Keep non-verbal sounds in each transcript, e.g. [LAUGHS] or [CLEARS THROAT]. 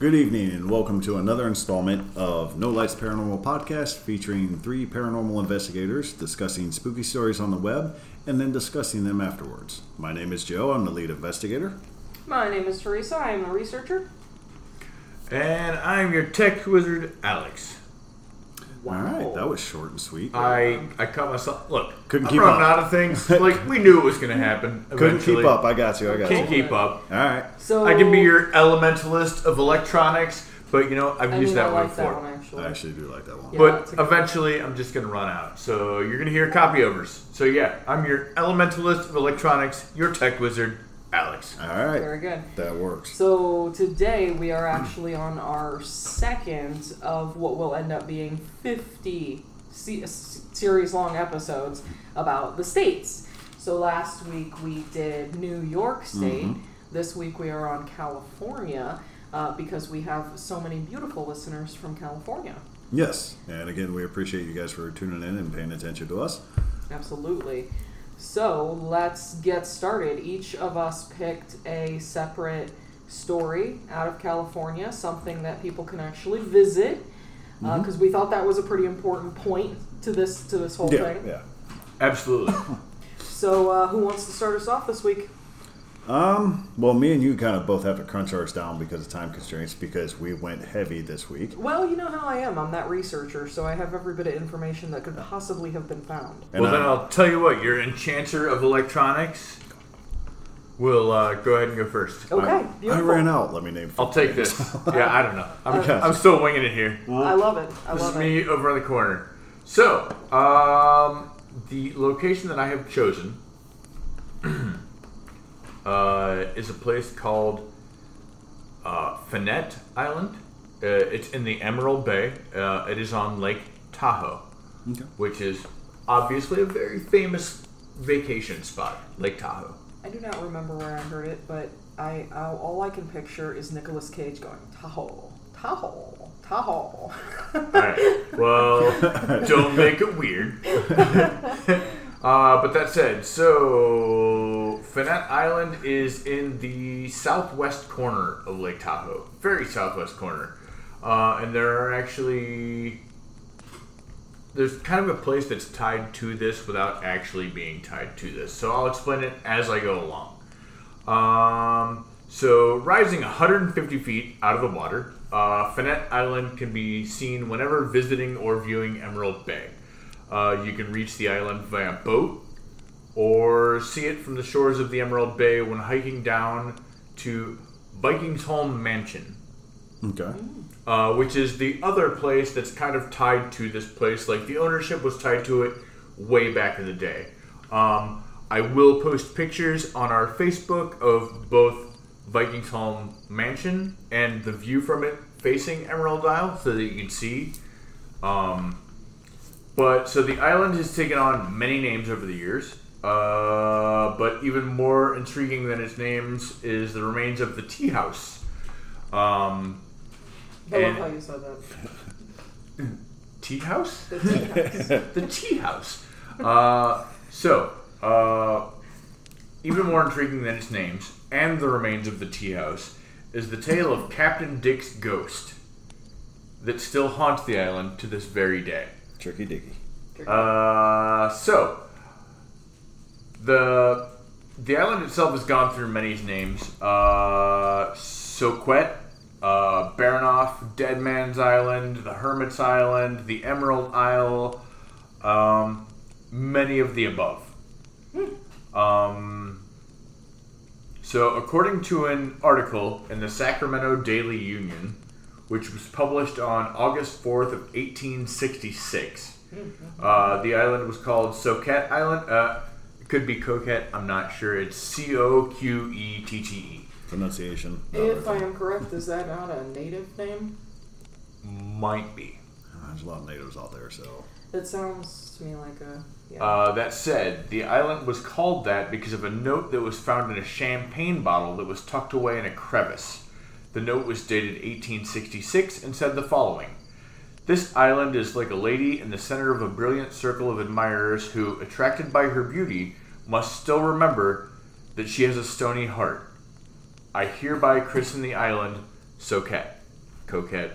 Good evening, and welcome to another installment of No Lights Paranormal Podcast featuring three paranormal investigators discussing spooky stories on the web and then discussing them afterwards. My name is Joe, I'm the lead investigator. My name is Teresa. I am a researcher. And I'm your tech wizard, Alex. All right, that was short and sweet. I I caught myself. Look, Couldn't I'm keep running up. out of things. Like we knew it was going to happen. [LAUGHS] Couldn't eventually. keep up. I got you. I got Can't you. keep up. All right. So I can be your elementalist of electronics, but you know I've I used mean, that I one like that before. one actually. I actually do like that one. Yeah. but that's a good eventually, I'm just going to run out. So you're going to hear copy overs. So yeah, I'm your elementalist of electronics, your tech wizard, Alex. All right. Very good. That works. So today we are actually on our second of what will end up being 50 se- series long episodes about the states. So last week we did New York State. Mhm. This week we are on California uh, because we have so many beautiful listeners from California. Yes. And again, we appreciate you guys for tuning in and paying attention to us. Absolutely. So let's get started. Each of us picked a separate story out of California, something that people can actually visit, because we thought that was a pretty important point to this to this whole Yeah. thing. Yeah. Absolutely. [LAUGHS] So uh, who wants to start us off this week? Um, well, me and you kind of both have to crunch ours down because of time constraints because we went heavy this week. Well, you know how I am. I'm that researcher, so I have every bit of information that could possibly have been found. And well, then I- I'll tell you what. Your enchanter of electronics will uh, go ahead and go first. Okay, I, I ran out. Let me name. I'll take this. [LAUGHS] yeah, I don't know. I'm, Okay. I'm still winging it here. I love it. I This love is it. me over in the corner. So, um, the location that I have chosen [CLEARS THROAT] uh, is a place called uh, Fannette Island. Uh, it's in the Emerald Bay. Uh, it is on Lake Tahoe, Okay. which is obviously a very famous vacation spot, Lake Tahoe. I do not remember where I heard it, but I, I all I can picture is Nicolas Cage going Tahoe, Tahoe, Tahoe. All right. Well, don't make it weird. [LAUGHS] [LAUGHS] uh, but that said, so Fannette Island is in the southwest corner of Lake Tahoe, very southwest corner, uh, and there are actually there's kind of a place that's tied to this without actually being tied to this. So I'll explain it as I go along. Um, so, rising 150 feet out of the water, uh, Fannette Island can be seen whenever visiting or viewing Emerald Bay. Uh, you can reach the island via boat or see it from the shores of the Emerald Bay when hiking down to Vikingsholm Mansion, Okay. uh, which is the other place that's kind of tied to this place. Like the ownership was tied to it way back in the day. Um, I will post pictures on our Facebook of both Vikingsholm Mansion and the view from it facing Emerald Isle so that you can see. Um, but so the island has taken on many names over the years. Uh, but even more intriguing than its names is the remains of the tea house. Um, I love how you said that. [CLEARS THROAT] tea house? The tea house. [LAUGHS] the tea house. Uh, so, uh, even more intriguing than its names and the remains of the tea house is the tale of Captain Dick's ghost that still haunts the island to this very day. Tricky Dicky. Uh, so the the island itself has gone through many names. Uh, Soquet, uh, Baranoff, Dead Man's Island, the Hermit's Island, the Emerald Isle, um, many of the above. Um, so, according to an article in the Sacramento Daily Union, which was published on August 4th of 1866, uh, the island was called Soquet Island. Uh, could be Coquette, I'm not sure. It's C O Q E T T E. Pronunciation. If I am correct, is that not a native name? Might be. There's a lot of natives out there, so. It sounds to me like a yeah. Uh, that said, the island was called that because of a note that was found in a champagne bottle that was tucked away in a crevice. The note was dated 1866 and said the following This island is like a lady in the center of a brilliant circle of admirers who, attracted by her beauty, must still remember that she has a stony heart. I hereby christen the island Soquet. coquette,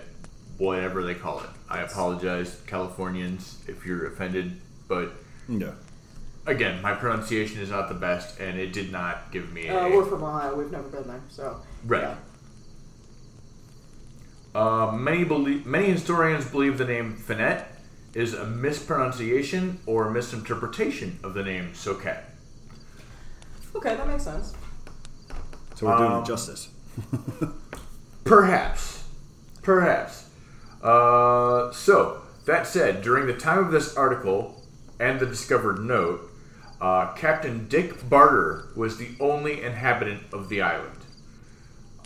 whatever they call it. I apologize, Californians, if you're offended, but Yeah. again, my pronunciation is not the best, and it did not give me a. Uh, we're from Ohio. We've never been there, so Right. yeah. Uh, many believe, many historians believe the name Fannette is a mispronunciation or misinterpretation of the name Soquette. Okay, that makes sense. So we're doing Um, it justice. [LAUGHS] Perhaps. Perhaps. Uh, so, that said, during the time of this article and the discovered note, uh, Captain Dick Barter was the only inhabitant of the island.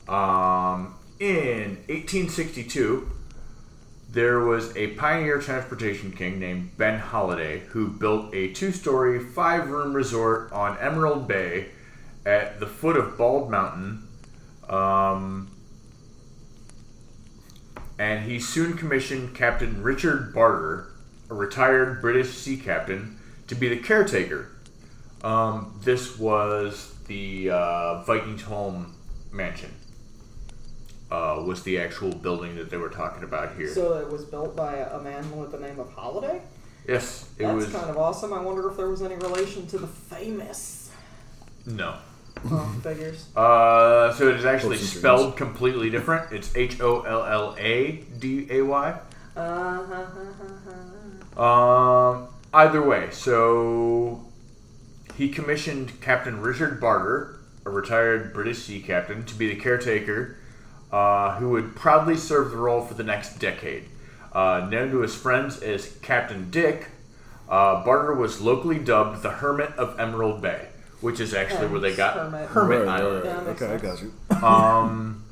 Um, in 1862, there was a pioneer transportation king named Ben Holladay who built a two story, five room resort on Emerald Bay at the foot of Bald Mountain. Um, and he soon commissioned Captain Richard Barter, a retired British sea captain, to be the caretaker. Um, this was the uh, Vikingsholm mansion. Uh, was the actual building that they were talking about here? So it was built by a man with the name of Holladay. yes, it That's was. kind of awesome. I wonder if there was any relation to the famous no. oh, figures. [LAUGHS] Uh, so it is actually Hopes and spelled completely different. It's H O L L A D A Y. Uh, Um, either way, so he commissioned Captain Richard Barter, a retired British sea captain, to be the caretaker, uh, who would proudly serve the role for the next decade. Uh, known to his friends as Captain Dick, uh, Barter was locally dubbed the Hermit of Emerald Bay, which is actually where they got Hermit. Hermit Right, right, Island. right. Yeah, makes Okay, I got you. [LAUGHS] Um,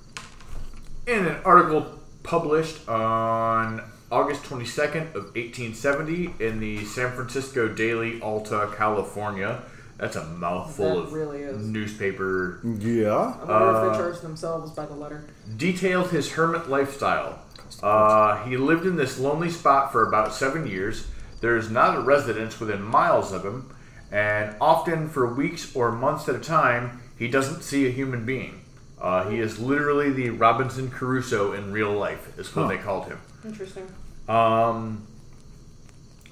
in an article published on August 22nd of 1870 in the San Francisco Daily Alta, California. That's a mouthful That of really is. newspaper. Yeah. I wonder Uh, if they charge themselves by the letter. Detailed his hermit lifestyle. Uh, he lived in this lonely spot for about seven years. There is not a residence within miles of him, and often for weeks or months at a time, he doesn't see a human being. Uh, he is literally the Robinson Crusoe in real life, is what Huh. they called him. Interesting. Um,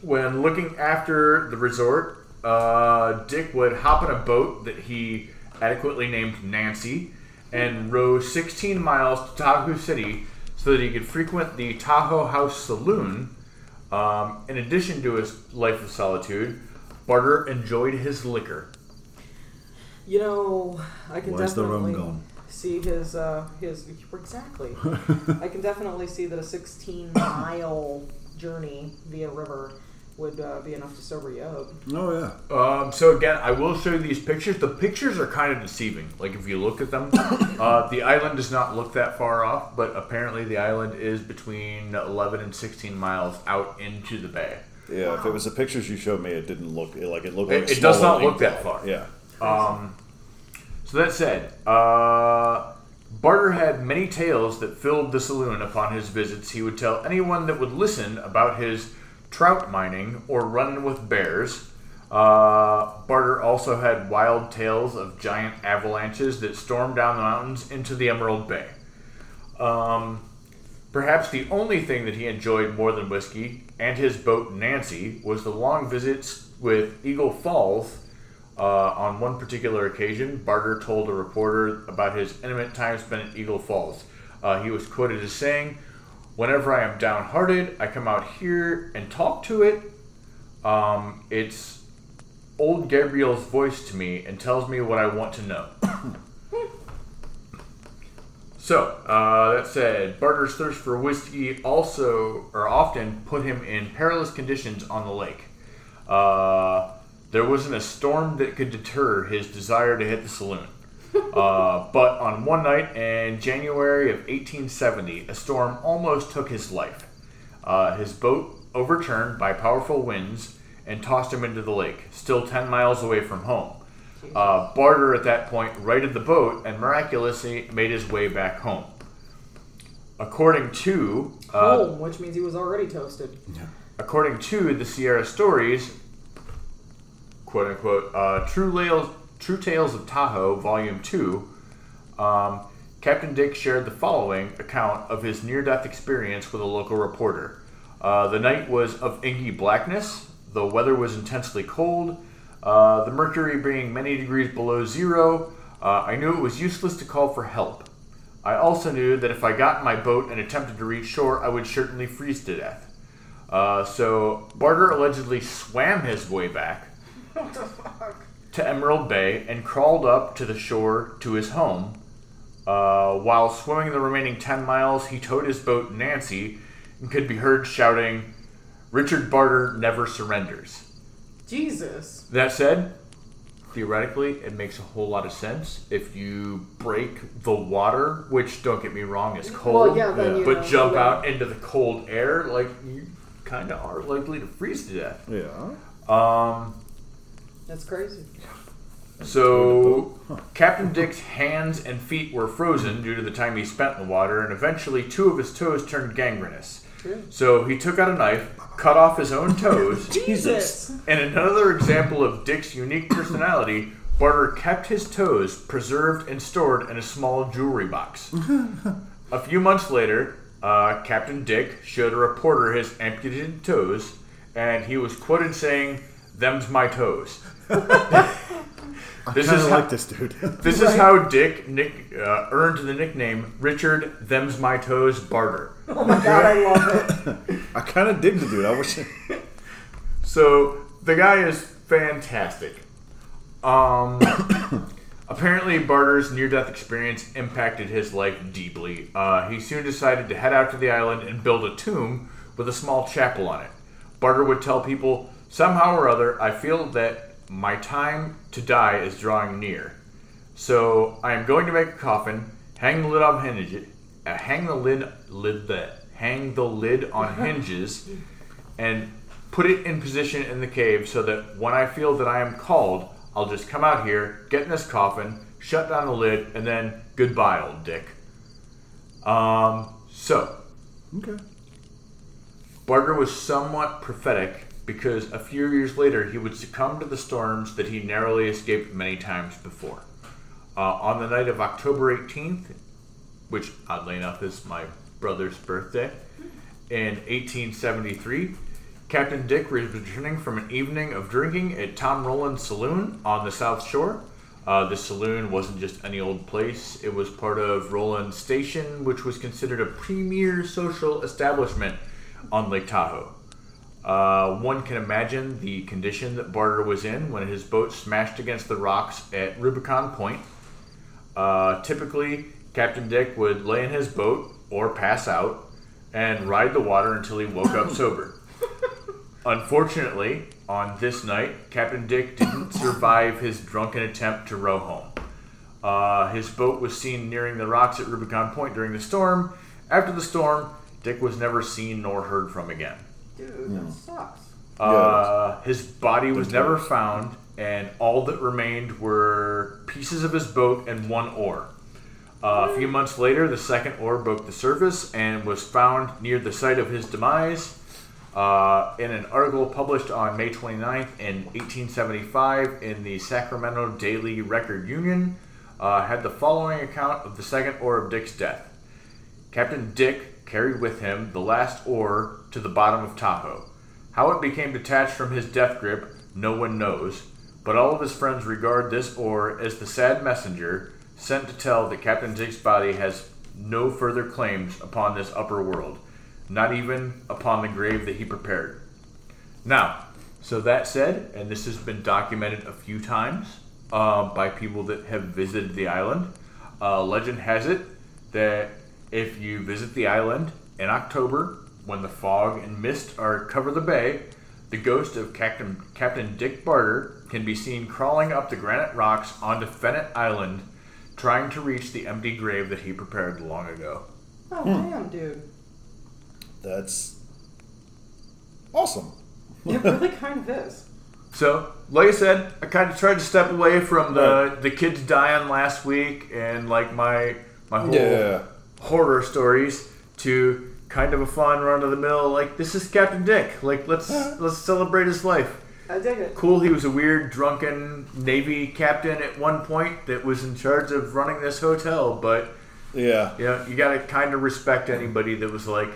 when looking after the resort, uh, Dick would hop in a boat that he adequately named Nancy and row 16 miles to Tahoe City so that he could frequent the Tahoe House Saloon. Um, in addition to his life of solitude, Barter enjoyed his liquor. You know, I can Where's the rum definitely see his uh, his exactly. [LAUGHS] I can definitely see that a 16 mile journey via river would uh, be enough to sober you up. Oh yeah. Um, so again, I will show you these pictures. The pictures are kind of deceiving. Like if you look at them, [LAUGHS] uh, the island does not look that far off, but apparently the island is between 11 and 16 miles out into the bay. Yeah. If it was the pictures you showed me, it didn't look like it looked It- like it it does not look that far. Yeah. Um, so that said, uh, Barter had many tales that filled the saloon upon his visits. He would tell anyone that would listen about his trout mining or running with bears. Uh, Barter also had wild tales of giant avalanches that stormed down the mountains into the Emerald Bay. Um, perhaps the only thing that he enjoyed more than whiskey and his boat Nancy was the long visits with Eagle Falls. Uh, on one particular occasion, Barter told a reporter about his intimate time spent at Eagle Falls. Uh, he was quoted as saying, Whenever I am downhearted, I come out here and talk to it. Um, it's old Gabriel's voice to me and tells me what I want to know. [COUGHS] So, uh, that said, Barter's thirst for whiskey also, or often, put him in perilous conditions on the lake. Uh, there wasn't a storm that could deter his desire to hit the saloon. Uh, but on one night in January of 1870, a storm almost took his life. Uh, his boat overturned by powerful winds and tossed him into the lake, still 10 miles away from home. Uh, Barter at that point righted the boat and miraculously made his way back home. According to uh, Home, which means he was already toasted. according to the Sierra Stories, quote unquote, uh, True, Tales, True Tales of Tahoe, Volume 2, um, Captain Dick shared the following account of his near death experience with a local reporter. Uh, the night was of inky blackness, the weather was intensely cold, uh, the mercury being many degrees below zero. Uh, I knew it was useless to call for help. I also knew that if I got in my boat and attempted to reach shore, I would certainly freeze to death. Uh, so Barter allegedly swam his way back [LAUGHS] to Emerald Bay and crawled up to the shore to his home. Uh, while swimming the remaining 10 miles, he towed his boat Nancy and could be heard shouting, Richard Barter never surrenders. Jesus. That said, theoretically, it makes a whole lot of sense if you break the water, which don't get me wrong is cold, Well, yeah, then you but know, jump yeah. out into the cold air, like you kind of are likely to freeze to death. Yeah. Um, That's crazy. so Captain Dick's hands and feet were frozen due to the time he spent in the water, and eventually two of his toes turned gangrenous. True. So he took out a knife, cut off his own toes. [LAUGHS] Jesus. And another example of Dick's unique personality, Barter kept his toes preserved and stored in a small jewelry box. [LAUGHS] a few months later, uh, Captain Dick showed a reporter his amputated toes, and he was quoted saying, "Them's my toes." This Kind is how, like this dude. [LAUGHS] this is how Dick nick, uh, earned the nickname Richard "Them's my toes" Barter. Oh my god, I love it. [LAUGHS] I kind of dig the dude. I wish. [LAUGHS] So the guy is fantastic. Um, [COUGHS] apparently, Barter's near-death experience impacted his life deeply. Uh, he soon decided to head out to the island and build a tomb with a small chapel on it. Barter would tell people, "Somehow or other, I feel that my time to die is drawing near. So I am going to make a coffin, hang the lid on hinges, uh, hang the lid lid the hang the lid on [LAUGHS] hinges, and put it in position in the cave so that when I feel that I am called, I'll just come out here, get in this coffin, shut down the lid, and then goodbye, old Dick. Um, so Okay. Barter was somewhat prophetic because a few years later he would succumb to the storms that he narrowly escaped many times before. Uh, on the night of October 18th, which oddly enough is my brother's birthday, in 1873, Captain Dick was returning from an evening of drinking at Tom Rowland's Saloon on the South Shore. Uh, the saloon wasn't just any old place, it was part of Rowland's Station, which was considered a premier social establishment on Lake Tahoe. Uh, one can imagine the condition that Barter was in when his boat smashed against the rocks at Rubicon Point. Uh, typically, Captain Dick would lay in his boat or pass out and ride the water until he woke up [LAUGHS] sober. Unfortunately, on this night, Captain Dick didn't survive his drunken attempt to row home. Uh, his boat was seen nearing the rocks at Rubicon Point during the storm. After the storm, Dick was never seen nor heard from again. Dude, that sucks. Uh, his body was never found, and all that remained were pieces of his boat and one oar. Uh, a few months later, the second oar broke the surface and was found near the site of his demise. Uh, in an article published on May 29th in 1875 in the Sacramento Daily Record Union, uh, had the following account of the second oar of Dick's death. Captain Dick carried with him the last oar to the bottom of Tahoe. How it became detached from his death grip, no one knows, but all of his friends regard this oar as the sad messenger sent to tell that Captain Dick's body has no further claims upon this upper world, not even upon the grave that he prepared. Now, so that said, and this has been documented a few times uh, by people that have visited the island, uh, legend has it that if you visit the island in October, when the fog and mist are cover the bay, the ghost of Captain Captain Dick Barter can be seen crawling up the granite rocks onto Fannette Island, trying to reach the empty grave that he prepared long ago. Oh hmm. damn, dude. That's awesome. It really [LAUGHS] kind of is. So, like I said, I kind of tried to step away from the the kids dying last week and like my my whole Yeah. horror stories to kind of a fun run of the mill. Like this is Captain Dick. Like let's uh-huh. let's celebrate his life. I dig it. Cool. He was a weird drunken Navy captain at one point that was in charge of running this hotel, but Yeah. You know, you gotta kind of respect anybody that was like,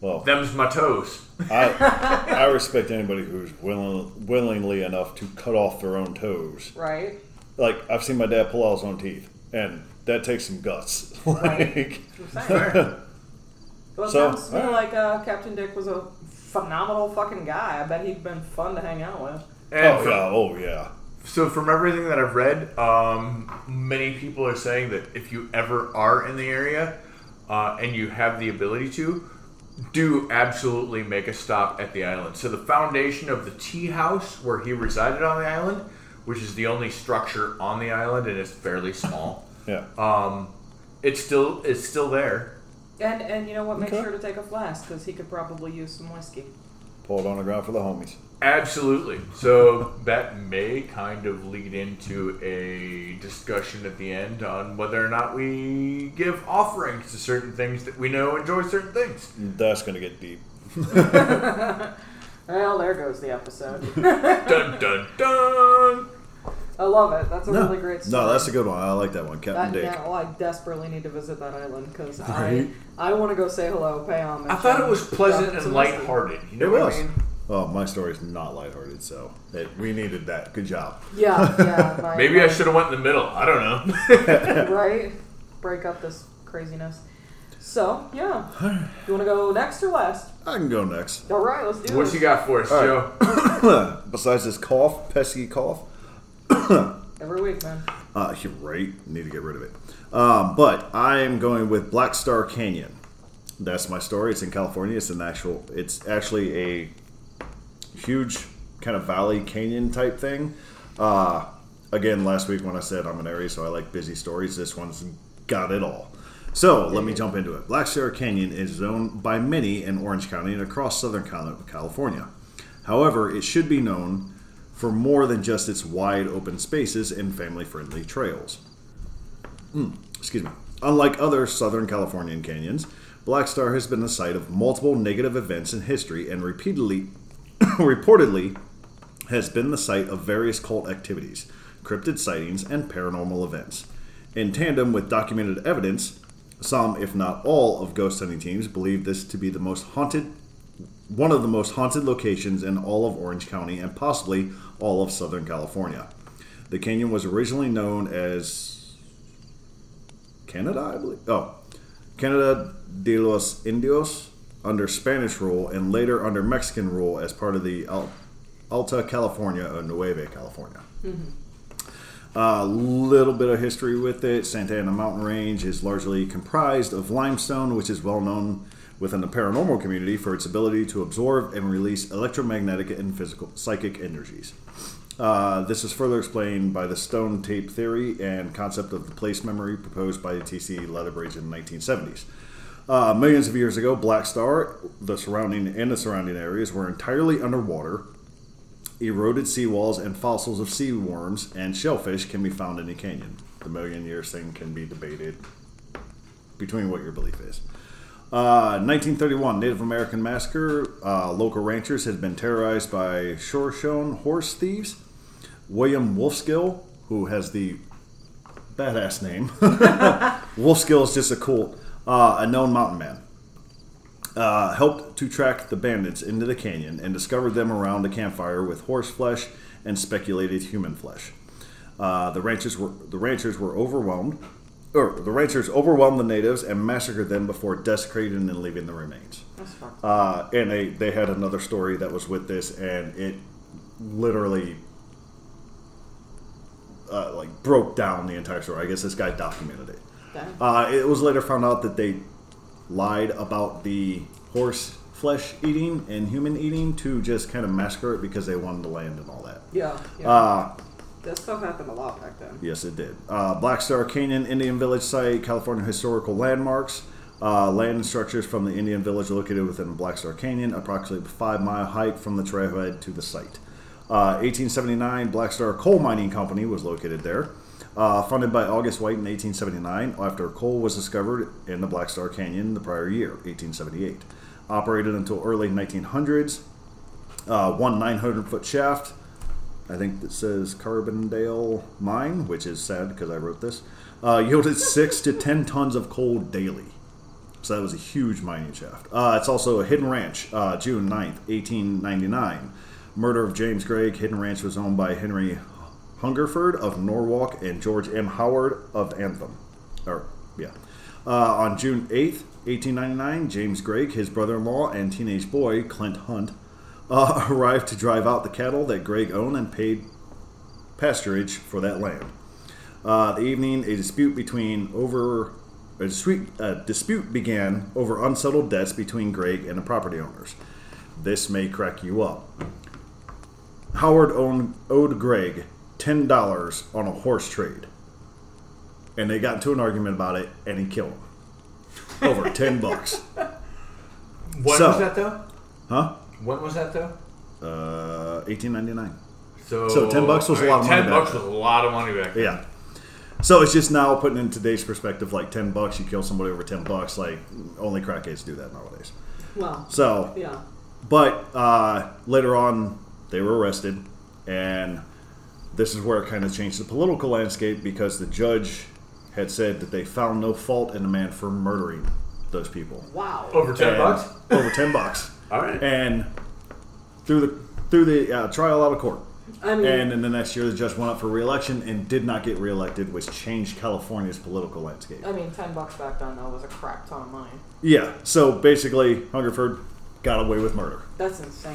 Well, "Them's my toes." I [LAUGHS] I respect anybody who's willing, willingly enough to cut off their own toes. Right? Like I've seen my dad pull out his own teeth, and that takes some guts. [LAUGHS] like, [LAUGHS] I'm. Well, it So, sounds to me alright. like uh, Captain Dick was a phenomenal fucking guy. I bet he'd been fun to hang out with. And oh from- yeah, oh yeah. So from everything that I've read, um, many people are saying that if you ever are in the area uh, and you have the ability to, do absolutely make a stop at the island. So the foundation of the tea house where he resided on the island, which is the only structure on the island and it's fairly small, Yeah. um, it's still it's still there. And and you know what? Make Okay. sure to take a flask because he could probably use some whiskey. Pull it on the ground for the homies. Absolutely. So that may kind of lead into a discussion at the end on whether or not we give offerings to certain things that we know enjoy certain things. That's gonna get deep. [LAUGHS] [LAUGHS] Well, there goes the episode. [LAUGHS] dun dun dun. I love it. That's a really great story. No, that's a good one. I like that one, Captain That, Dick. yeah, well, I desperately need to visit that island because Right. I I want to go say hello, pay homage. I thought it was pleasant and lighthearted. You know It what was. I mean? Oh, my story's not lighthearted, so it, we needed that. Good job. Yeah, yeah. [LAUGHS] my- Maybe I my- should have went in the middle. I don't know. [LAUGHS] right? Break up this craziness. So, yeah. [SIGHS] You want to go next or last? I can go next. All right, let's do it. what it. you got for us, All Joe? [COUGHS] Besides this cough, pesky cough, [LAUGHS] Every week, man. uh, you're right. Need to get rid of it. Um, but I am going with Black Star Canyon. That's my story. It's in California. It's an actual. It's actually a huge kind of valley canyon type thing. Uh, again, last week when I said I'm an Aries, so I like busy stories. This one's got it all. So let me jump into it. Black Star Canyon is known by many in Orange County and across Southern California. However, it should be known for more than just its wide open spaces and family friendly trails. Mm, excuse me. Unlike other Southern Californian canyons, Black Star has been the site of multiple negative events in history and repeatedly, [COUGHS] reportedly, has been the site of various cult activities, cryptid sightings, and paranormal events. In tandem with documented evidence, some, if not all, of ghost hunting teams believe this to be the most haunted, one of the most haunted locations in all of Orange County and possibly all of Southern California. The canyon was originally known as Canada, I believe. Oh, Canada de los Indios under Spanish rule and later under Mexican rule as part of the Al- Alta California or Nueva California. A little bit of history with it. Santa Ana Mountain Range is largely comprised of limestone, which is well known within the paranormal community for its ability to absorb and release electromagnetic and physical psychic energies. Uh, this is further explained by the stone tape theory and concept of the place memory proposed by T.C. Lethbridge in the 1970s. Uh, millions of years ago, Black Star, the surrounding and the surrounding areas were entirely underwater. Eroded seawalls and fossils of sea worms and shellfish can be found in the canyon. The million years thing can be debated between what your belief is. Uh, 1931 Native American massacre. Uh, local ranchers had been terrorized by Shoshone horse thieves. William Wolfskill, who has the badass name. [LAUGHS] Wolfskill is just a cool, uh, a known mountain man. Uh, helped to track the bandits into the canyon and discovered them around a campfire with horse flesh and speculated human flesh. Uh, the ranchers were the ranchers were overwhelmed, or the ranchers overwhelmed the natives and massacred them before desecrating and leaving the remains. That's fucked. Uh, and they, they had another story that was with this, and it literally uh, like broke down the entire story. I guess this guy documented it. Dang. Uh, it was later found out that they lied about the horse flesh eating and human eating to just kind of massacre it because they wanted the land and all that. yeah, yeah. Uh, that stuff happened a lot back then. Yes, it did. Uh, Black Star Canyon Indian Village Site, California Historical Landmarks. Uh, land and structures from the Indian Village located within Black Star Canyon, approximately five mile hike from the trailhead to the site. Uh, 1879, Black Star Coal Mining Company was located there. Uh, funded by August White in 1879 after coal was discovered in the Black Star Canyon the prior year, 1878. Operated until early 1900s. Uh, one 900 foot shaft, I think that says Carbondale Mine, which is sad because I wrote this. uh, yielded [LAUGHS] six to ten tons of coal daily. So that was a huge mining shaft. Uh, it's also a hidden ranch, uh, June 9th, 1899. Murder of James Gregg. Hidden ranch was owned by Henry Hungerford of Norwalk and George M. Howard of Anthem. Or, yeah. Uh, on June 8th, 1899, James Gregg, his brother in law, and teenage boy, Clint Hunt, uh, [LAUGHS] arrived to drive out the cattle that Gregg owned and paid pasturage for that land. Uh, the evening, a dispute between over a dispute, a dispute began over unsettled debts between Gregg and the property owners. This may crack you up. Howard owned, owed Gregg ten dollars on a horse trade, and they got into an argument about it, and he killed him over [LAUGHS] ten bucks. When So- was that though? Huh? When was that though? Uh, eighteen ninety nine. So, So 10 bucks was a lot of money Ten back bucks then. was a lot of money back then. Yeah. So it's just now putting in today's perspective, like ten bucks, you kill somebody over ten bucks. Like only crackheads do that nowadays. Well, So yeah. But uh, later on, they were arrested, and this is where it kind of changed the political landscape because the judge had said that they found no fault in the man for murdering those people. Wow. Over ten And- bucks. Over ten bucks. All right. And through the through the uh, trial out of court, I mean, and in the next year, the judge went up for re-election and did not get re-elected, which changed California's political landscape. I mean, ten bucks back then though was a crap ton of money. Yeah. So basically, Hungerford got away with murder. That's insane.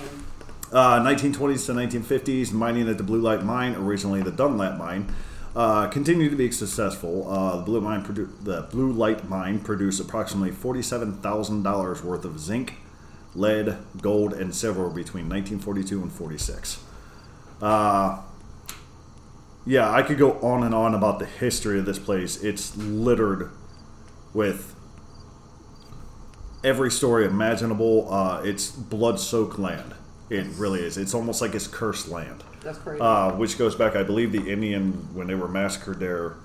Uh, 1920s to 1950s, mining at the Blue Light Mine, originally the Dunlap Mine, uh, continued to be successful. Uh, the Blue Mine, produ- the Blue Light Mine, produced approximately forty-seven thousand dollars worth of zinc, lead, gold, and silver between 1942 and 46. Uh, yeah, I could go on and on about the history of this place. It's littered with every story imaginable. Uh, it's blood-soaked land. It really is. It's almost like it's cursed land. That's crazy. Uh, which goes back, I believe, the Indian when they were massacred there.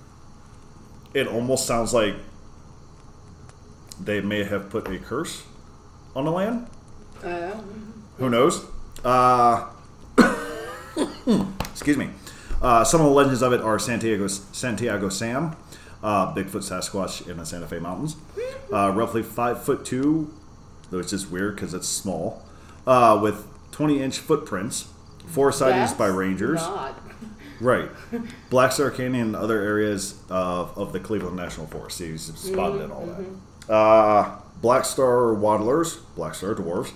It almost sounds like they may have put a curse on the land. Who knows? Uh, [COUGHS] excuse me. Uh, some of the legends of it are Santiago Santiago Sam, uh, Bigfoot Sasquatch in the Santa Fe Mountains, uh, roughly five foot two, which is weird because it's small, uh, with twenty inch footprints. Four sightings by rangers. Not. Right. Black Star Canyon and other areas of, of the Cleveland National Forest. He's spotted and all that. Uh, Black Star Waddlers, Black Star Dwarves,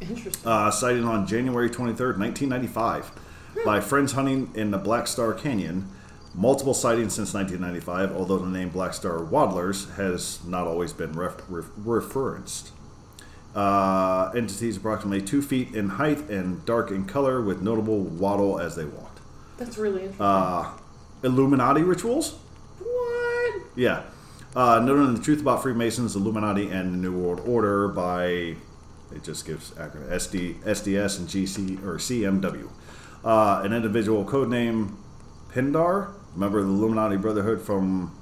Interesting. uh, sighted on January 23rd, 1995, by friends hunting in the Black Star Canyon. Multiple sightings since 1995, although the name Black Star Waddlers has not always been ref- ref- referenced. Uh, entities approximately two feet in height and dark in color, with notable waddle as they walked. That's really interesting. Uh, Illuminati rituals? what? Yeah. Uh, noting the truth about Freemasons, Illuminati, and the New World Order by it just gives acronym SD, SDS and GC or CMW. Uh, an individual codename Pindar, member of the Illuminati Brotherhood from.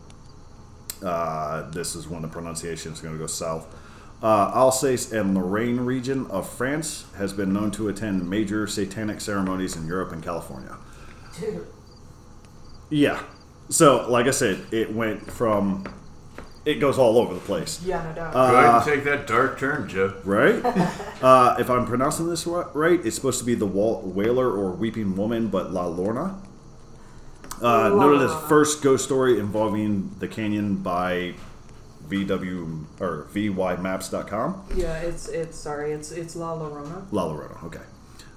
Uh, this is when the pronunciation is going to go south. Uh, Alsace and Lorraine region of France has been known to attend major satanic ceremonies in Europe and California. Dude. Yeah. So, like I said, it went from. It goes all over the place. Yeah, no doubt. Go ahead and take that dark turn, Joe. Right? [LAUGHS] uh, if I'm pronouncing this right, it's supposed to be the Wal- Wailer or Weeping Woman, but La Lorna. Uh, noted as first ghost story involving the canyon by VW or VYMaps.com. yeah, it's it's sorry, it's it's La Llorona. La Lorna, okay.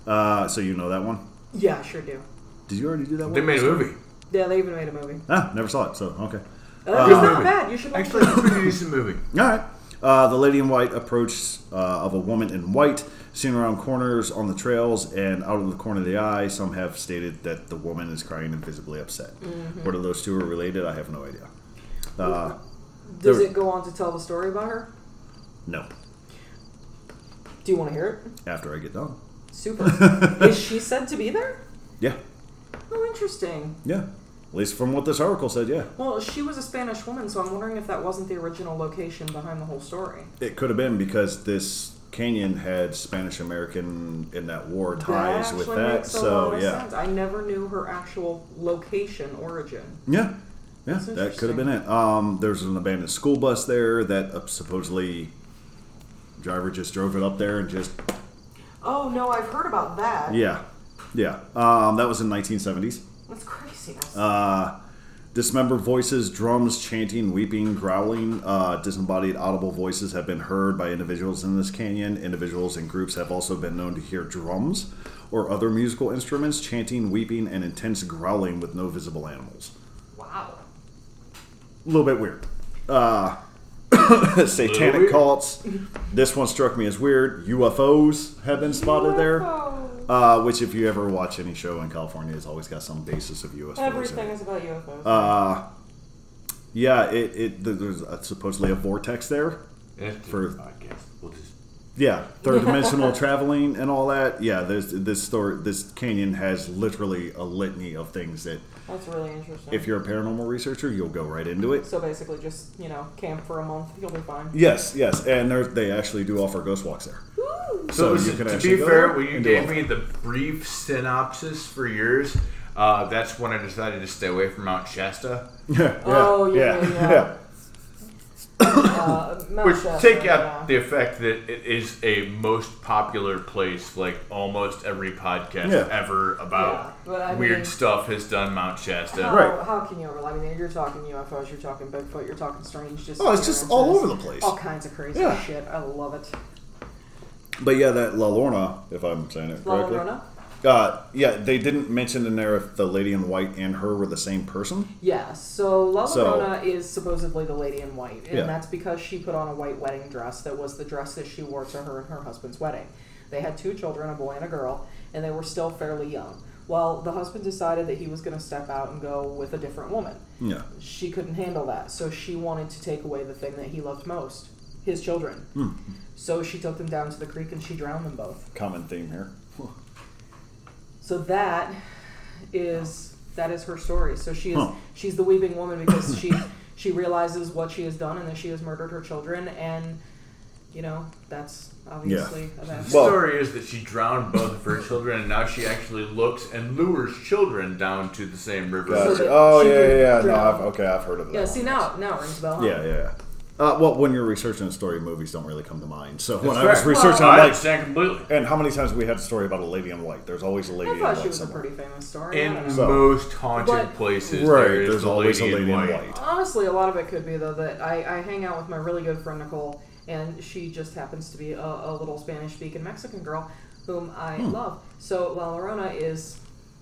Uh, so you know that one? Yeah, I sure do. Did you already do that one? They made a movie. Yeah, they even made a movie. Ah, never saw it, so okay. Uh, it's not movie. bad. You should watch Actually, it. it's a pretty decent movie. [LAUGHS] All right. Uh, the lady in white approach uh, of a woman in white, seen around corners on the trails and out of the corner of the eye. Some have stated that the woman is crying and visibly upset. Whether those two are related, I have no idea. Uh, Does there- it go on to tell the story about her? no. Do you want to hear it? After I get done. Super. Is she said to be there? [LAUGHS] Yeah. Oh, interesting. Yeah. At least from what this article said, yeah. Well, she was a Spanish woman, so I'm wondering if that wasn't the original location behind the whole story. It could have been because this canyon had Spanish American in that war that ties actually with that. makes a So lot of yeah. sense. I never knew her actual location origin. Yeah. Yeah, that could have been it. Um, there's an abandoned school bus there that uh, supposedly driver just drove it up there and just Oh no, I've heard about that. yeah, yeah. Um, that was in 1970s. That's craziness. Uh, dismembered voices, drums, chanting, weeping, growling, uh, disembodied audible voices have been heard by individuals in this canyon. Individuals and groups have also been known to hear drums or other musical instruments, chanting, weeping, and intense growling with no visible animals. wow. A little bit weird. Uh, [COUGHS] satanic weird. cults. This one struck me as weird. UFOs have been spotted there. UFO. Uh, which, if you ever watch any show in California, has always got some basis of UFOs. in Everything it. is about UFOs. Uh, yeah, it, it there's a, supposedly a vortex there. For- podcast, we'll just Yeah, third dimensional [LAUGHS] traveling and all that. Yeah, there's this story. This canyon has literally a litany of things that, That's really interesting. if you're a paranormal researcher, you'll go right into it. so basically, just you know, camp for a month, you'll be fine. Yes, yes, and they actually do offer ghost walks there. Woo! So, So you can to actually be go fair, when you gave me the brief synopsis for yours, uh, that's when I decided to stay away from Mount Shasta. [LAUGHS] Yeah, Oh, yeah, yeah, yeah. [LAUGHS] Uh, Which Shasta, take out yeah. the effect that it is a most popular place, like almost every podcast Yeah. ever about Yeah, but weird mean- stuff has done Mount Shasta. How, Right. how can you overlap? I mean, you're talking UFOs, you're talking Bigfoot, you're talking strange. Just Oh, it's just all over the place. All kinds of crazy Yeah. shit. I love it. But yeah, that La Lorna, if I'm saying it La correctly. Llorona? Uh, yeah, they didn't mention in there if the lady in white and her were the same person. Yeah, so La So- Llorona is supposedly the lady in white, and Yeah. that's because she put on a white wedding dress that was the dress that she wore to her and her husband's wedding. They had two children, a boy and a girl, and they were still fairly young. Well, the husband decided that he was going to step out and go with a different woman. Yeah. She couldn't handle that, so she wanted to take away the thing that he loved most his children. Hmm. So she took them down to the creek and she drowned them both. Common theme here. So that is that is her story. So she is Huh. she's the weeping woman because [COUGHS] she she realizes what she has done and that she has murdered her children and you know that's obviously a bad The Well- story is that she drowned both of her children, and now she actually looks and lures children down to the same river. Gotcha. that oh yeah, yeah, yeah. No. I've, okay, I've heard of that. Yeah, one. see now now it rings a bell. huh? Yeah, yeah. Yeah. Uh, well, when you're researching a story, movies don't really come to mind. So when I was researching, I I'm like, understand completely. and how many times have we had a story about a lady in white? There's always a lady I in thought white she was a somewhere. pretty famous story. I In don't know. So- most haunted But- places, Right, there is there's a always a lady lady in in white. white. Honestly, a lot of it could be though that I, I hang out with my really good friend Nicole, and she just happens to be a, a little Spanish-speaking Mexican girl whom I Hmm. love. So La Llorona is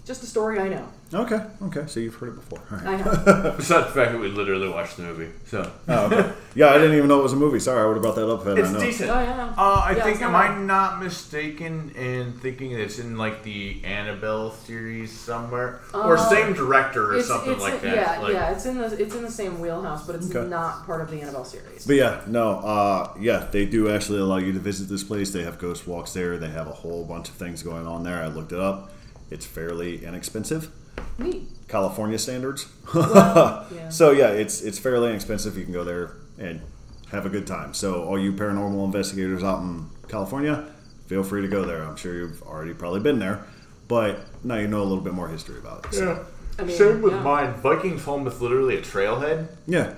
just a story I know. Okay, okay. So you've heard it before. All right. I have. [LAUGHS] Besides the fact that we literally watched the movie, so Oh, okay. yeah, I didn't even know it was a movie. Sorry, I would have brought that up if I it's didn't know. decent. Oh, yeah. Uh, I Yeah, think it's am not I not mistaken in thinking it's in like the Annabelle series somewhere, or Uh, same director or It's, something it's like that? yeah, like, yeah. It's in the it's in the same wheelhouse, but it's Okay. not part of the Annabelle series. But yeah, no, uh, yeah, they do actually allow you to visit this place. They have ghost walks there. They have a whole bunch of things going on there. I looked it up. It's fairly inexpensive, Neat. California standards. [LAUGHS] Well, yeah. [LAUGHS] So yeah, it's it's fairly inexpensive. You can go there and have a good time. So all you paranormal investigators out in California, feel free to go there. I'm sure you've already probably been there, but now you know a little bit more history about it. So, Yeah. I mean, Same with yeah. mine. Vikingsholm is literally a trailhead. yeah.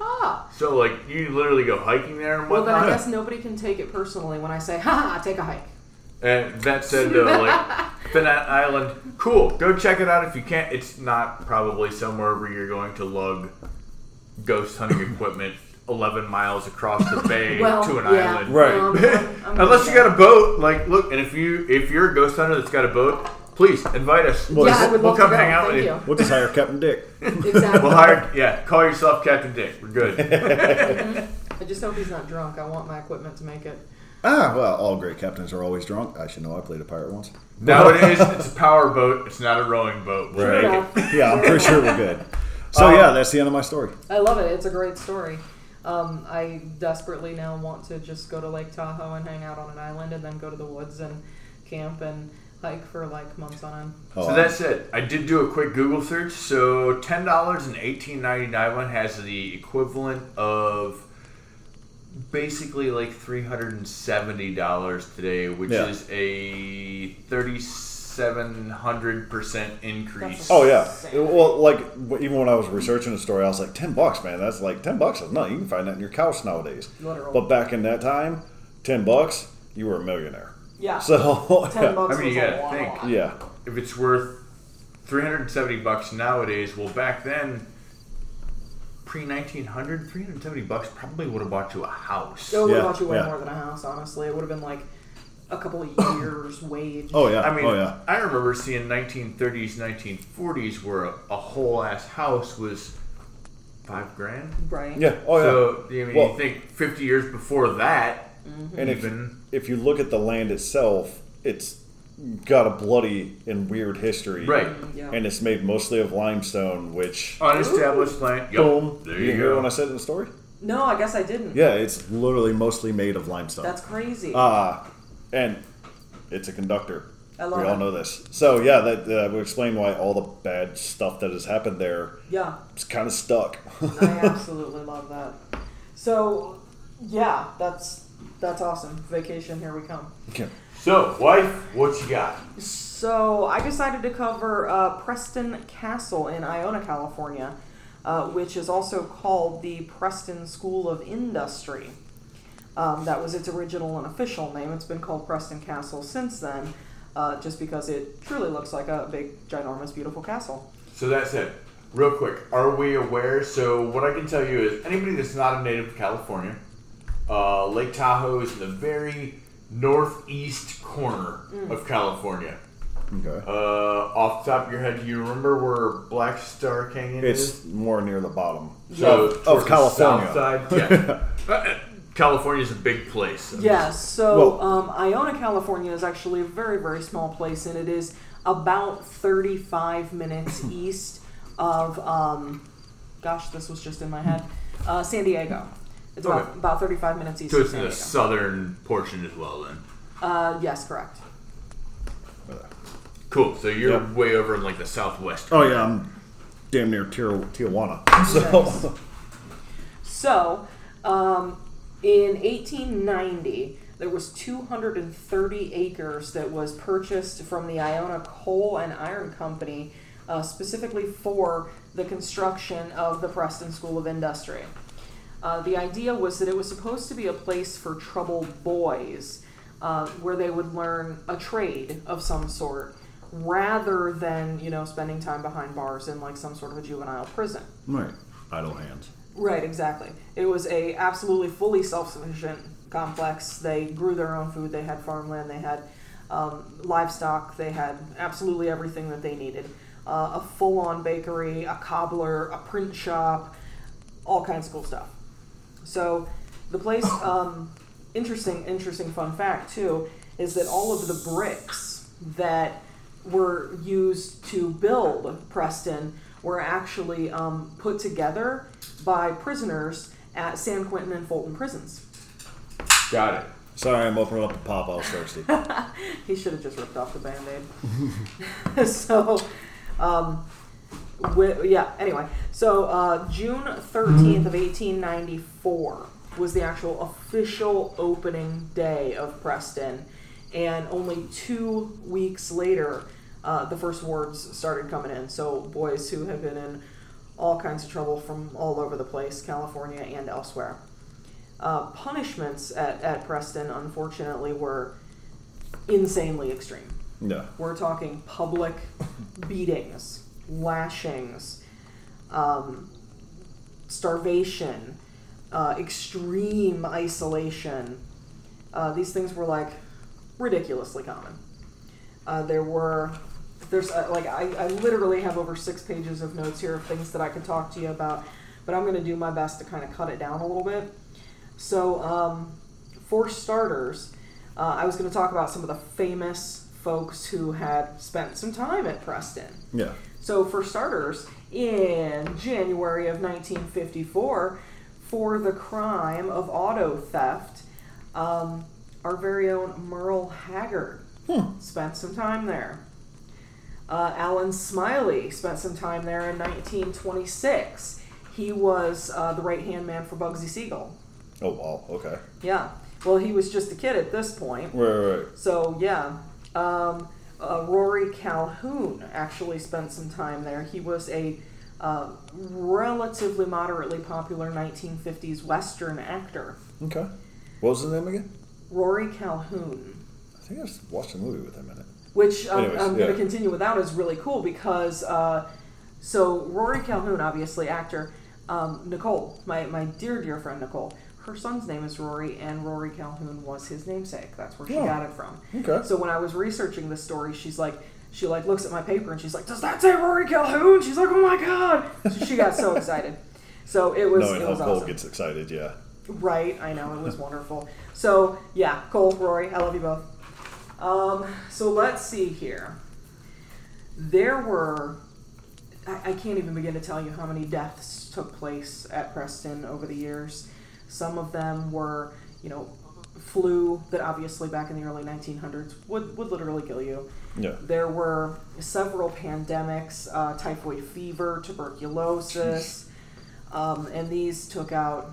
Ah. So like you literally go hiking there and Well, then I whatnot. guess nobody can take it personally when I say, "Ha ha, take a hike." and that said, though, like [LAUGHS] Fannette Island, cool. Go check it out if you can't. It's not probably somewhere where you're going to lug ghost hunting [LAUGHS] equipment 11 miles across the bay [LAUGHS] Well, to an yeah. island. Right. Um, I'm- [LAUGHS] I'm Unless you got a boat, like look, and if you if you're a ghost hunter that's got a boat, please invite us. Well, yeah, we'll- we'll come hang out Thank with you. you. We'll just hire Captain Dick. Exactly. We'll hire, yeah, call yourself Captain Dick. We're good. I just hope he's not drunk. I want my equipment to make it. Ah, well, all great captains are always drunk. I should know. I played a pirate once. Nowadays, it's a power boat. It's not a rowing boat. We'll Right. make it. Yeah, I'm pretty sure we're good. So Um, yeah, that's the end of my story. I love it. It's a great story. Um, I desperately now want to just go to Lake Tahoe and hang out on an island, and then go to the woods and camp and hike for like months on end. Oh, So that said, I did do a quick Google search. So ten dollars and eighteen ninety nine one has the equivalent of basically like three hundred and seventy dollars today, which Yeah. is a thirty seven hundred percent increase. Oh yeah. Insane. Well, like even when I was researching the story, I was like, ten bucks, man. That's like ten bucks is nothing. You can find that in your couch nowadays. Literal. But back in that time, ten bucks, you were a millionaire. Yeah. [LAUGHS] So Ten yeah. bucks I mean, was you gotta think. yeah. If it's worth three hundred and seventy bucks nowadays, well, back then, pre 1900, 370 bucks probably would have bought you a house. It would have Yeah, bought you way yeah. more than a house, honestly. It would have been like a couple of years' [COUGHS] wage. Oh yeah. I mean, oh yeah. I remember seeing 1930s, 1940s where a, a whole ass house was five grand. Right? Yeah. Oh yeah. So I mean, Well- you think 50 years before that, mm-hmm. and if even if you look at the land itself, it's got a bloody and weird history. right, Yeah. And it's made mostly of limestone, which unestablished plant. Yep, boom. there you you hear go. when I said it in the story? no, I guess I didn't. Yeah, it's literally mostly made of limestone. That's crazy. Ah, and it's a conductor. I love we all it. know this. So yeah, that uh, would explain why all the bad stuff that has happened there yeah. It's kind of stuck. [LAUGHS] I absolutely love that. So, yeah, that's that's awesome. Vacation, here we come. Okay. So, wife, what you got? So I decided to cover uh, Preston Castle in Ione, California, uh, which is also called the Preston School of Industry. Um, that was its original and official name. It's been called Preston Castle since then, uh, just because it truly looks like a big, ginormous, beautiful castle. So that said, real quick, are we aware? So what I can tell you is anybody that's not a native to California, uh, Lake Tahoe is in the very northeast corner of California. Okay. Uh, off the top of your head, do you remember where Black Star Canyon It's is? It's more near the bottom. So Of- of California. south side, [LAUGHS] yeah. Uh, California's a big place. Yes. So Well- um, Ione, California is actually a very, very small place, and it is about 35 minutes [LAUGHS] east of, um, gosh, this was just in my head, uh, San Diego. It's about, Okay. about 35 minutes east So of it's San in the Diego. southern portion as well, then. Uh, yes, correct. Cool. So you're Yeah. way over in like the southwest. Oh yeah, I'm damn near Tir- Tijuana. So Nice. So, um, in 1890, there was 230 acres that was purchased from the Ione Coal and Iron Company, uh, specifically for the construction of the Preston School of Industry. Uh, the idea was that it was supposed to be a place for troubled boys, uh, where they would learn a trade of some sort, rather than you know spending time behind bars in like some sort of a juvenile prison. right, idle hands. Right, exactly. It was a absolutely fully self-sufficient complex. They grew their own food. They had farmland. They had um, livestock. They had absolutely everything that they needed. Uh, a full-on bakery, a cobbler, a print shop, all kinds of cool stuff. So the place, [COUGHS] um, interesting, interesting fun fact too, is that all of the bricks that were used to build Preston were actually um, put together by prisoners at San Quentin and Folsom prisons. Got it. Sorry, I'm opening up the pop. I was thirsty. [LAUGHS] He should have just ripped off the band-aid. [LAUGHS] so, um, yeah. Anyway, so uh, June thirteenth of eighteen ninety-four was the actual official opening day of Preston, and only two weeks later, uh, the first wards started coming in. So boys who had been in all kinds of trouble from all over the place, California and elsewhere. Uh, punishments at, at Preston, unfortunately, were insanely extreme. Yeah. We're talking public [LAUGHS] beatings, lashings, um, starvation, uh, extreme isolation. Uh, these things were like ridiculously common. Uh, there were, there's uh, like I, I literally have over six pages of notes here of things that I could talk to you about, but I'm going to do my best to kind of cut it down a little bit. So, um, for starters, uh, I was going to talk about some of the famous folks who had spent some time at Preston. Yeah. So, for starters, in January of 1954, for the crime of auto theft, um, our very own Merle Haggard spent some time there. Uh, Allen Smiley spent some time there in 1926. He was uh, the right hand man for Bugsy Siegel. Oh wow. Okay. Yeah. Well, he was just a kid at this point. Right. Right. right. So yeah. Um, uh, Rory Calhoun actually spent some time there. He was a uh, relatively moderately popular 1950s Western actor. Okay. What was his name again? Rory Calhoun. I think I watched a movie with him in it. Which um, Anyways, I'm going to continue without is really cool because, uh, so Rory Calhoun, obviously actor, um, Nicole, my, my dear, dear friend Nicole, her son's name is Rory, and Rory Calhoun was his namesake. That's where she Oh. got it from. Okay. So when I was researching this story, she's like, she like looks at my paper and she's like, "Does that say Rory Calhoun?" She's like, "Oh my god!" So she got so [LAUGHS] excited. So it was Knowing it how was Cole awesome. gets excited, yeah. Right, I know it was wonderful. So yeah, Cole, Rory, I love you both. Um, so let's see here. There were, I, I can't even begin to tell you how many deaths took place at Preston over the years. Some of them were, you know, flu that obviously back in the early 1900s would, would literally kill you. Yeah. There were several pandemics, uh, typhoid fever, tuberculosis, um, and these took out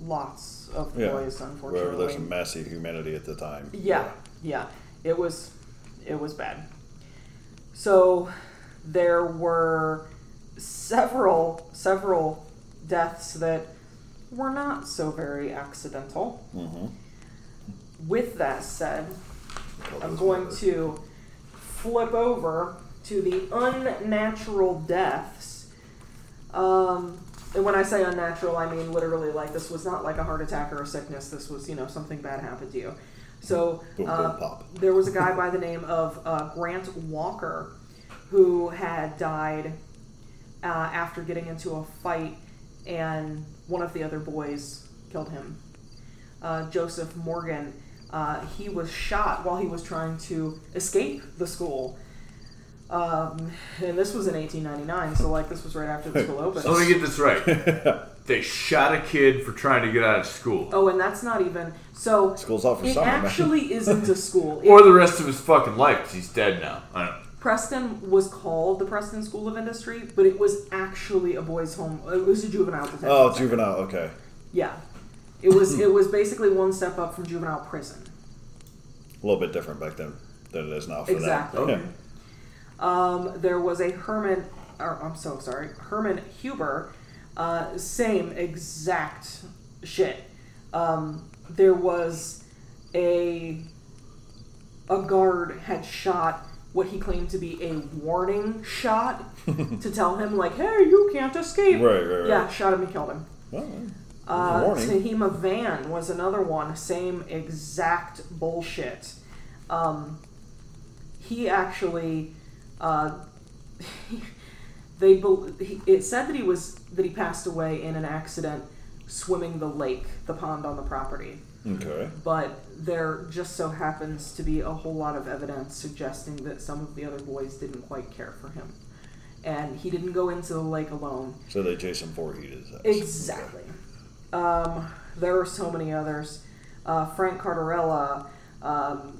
lots of Yeah. boys, unfortunately. there's massive humanity at the time. Yeah, yeah. It was it was bad. So there were several several deaths that were not so very accidental. Mm-hmm. With that said, I'm going to flip over to the unnatural deaths. Um, and when I say unnatural, I mean literally like this was not like a heart attack or a sickness. This was, you know, something bad happened to you. So Boom, boom, uh, pop. there was a guy by the name of uh, Grant Walker who had died uh, after getting into a fight, and one of the other boys killed him. Uh, Joseph Morgan, uh, he was shot while he was trying to escape the school. Um, and this was in 1899, so like this was right after the school [LAUGHS] opened. So let me get this right. [LAUGHS] They shot a kid for trying to get out of school. Oh, and that's not even so. School's off for it summer, man. actually isn't a school. [LAUGHS] It- Or the rest of his fucking life, 'cause he's dead now. I don't know. Preston was called the Preston School of Industry, but it was actually a boys' home. It was a juvenile detention. Oh, center. juvenile. Okay. Yeah, it was. it was basically one step up from juvenile prison. A little bit different back then than it is now for Exactly. that. Okay. Um, there was a Herman, or I'm so sorry, Herman Huber. Uh, same exact shit. Um, there was a a guard had shot what he claimed to be a warning shot [LAUGHS] to tell him like, "Hey, you can't escape." Right, right, right. Yeah, shot him and killed him. Well, Uh, warning. Tahima Van was another one, same exact bullshit. Um, he actually, uh, [LAUGHS] they he, it said that he was that he passed away in an accident swimming the lake, the pond on the property. okay. But there just so happens to be a whole lot of evidence suggesting that some of the other boys didn't quite care for him, and he didn't go into the lake alone. So they Jason Voorhees his ass. Exactly. Um, there are so many others. Uh, Frank Cardarella. Um,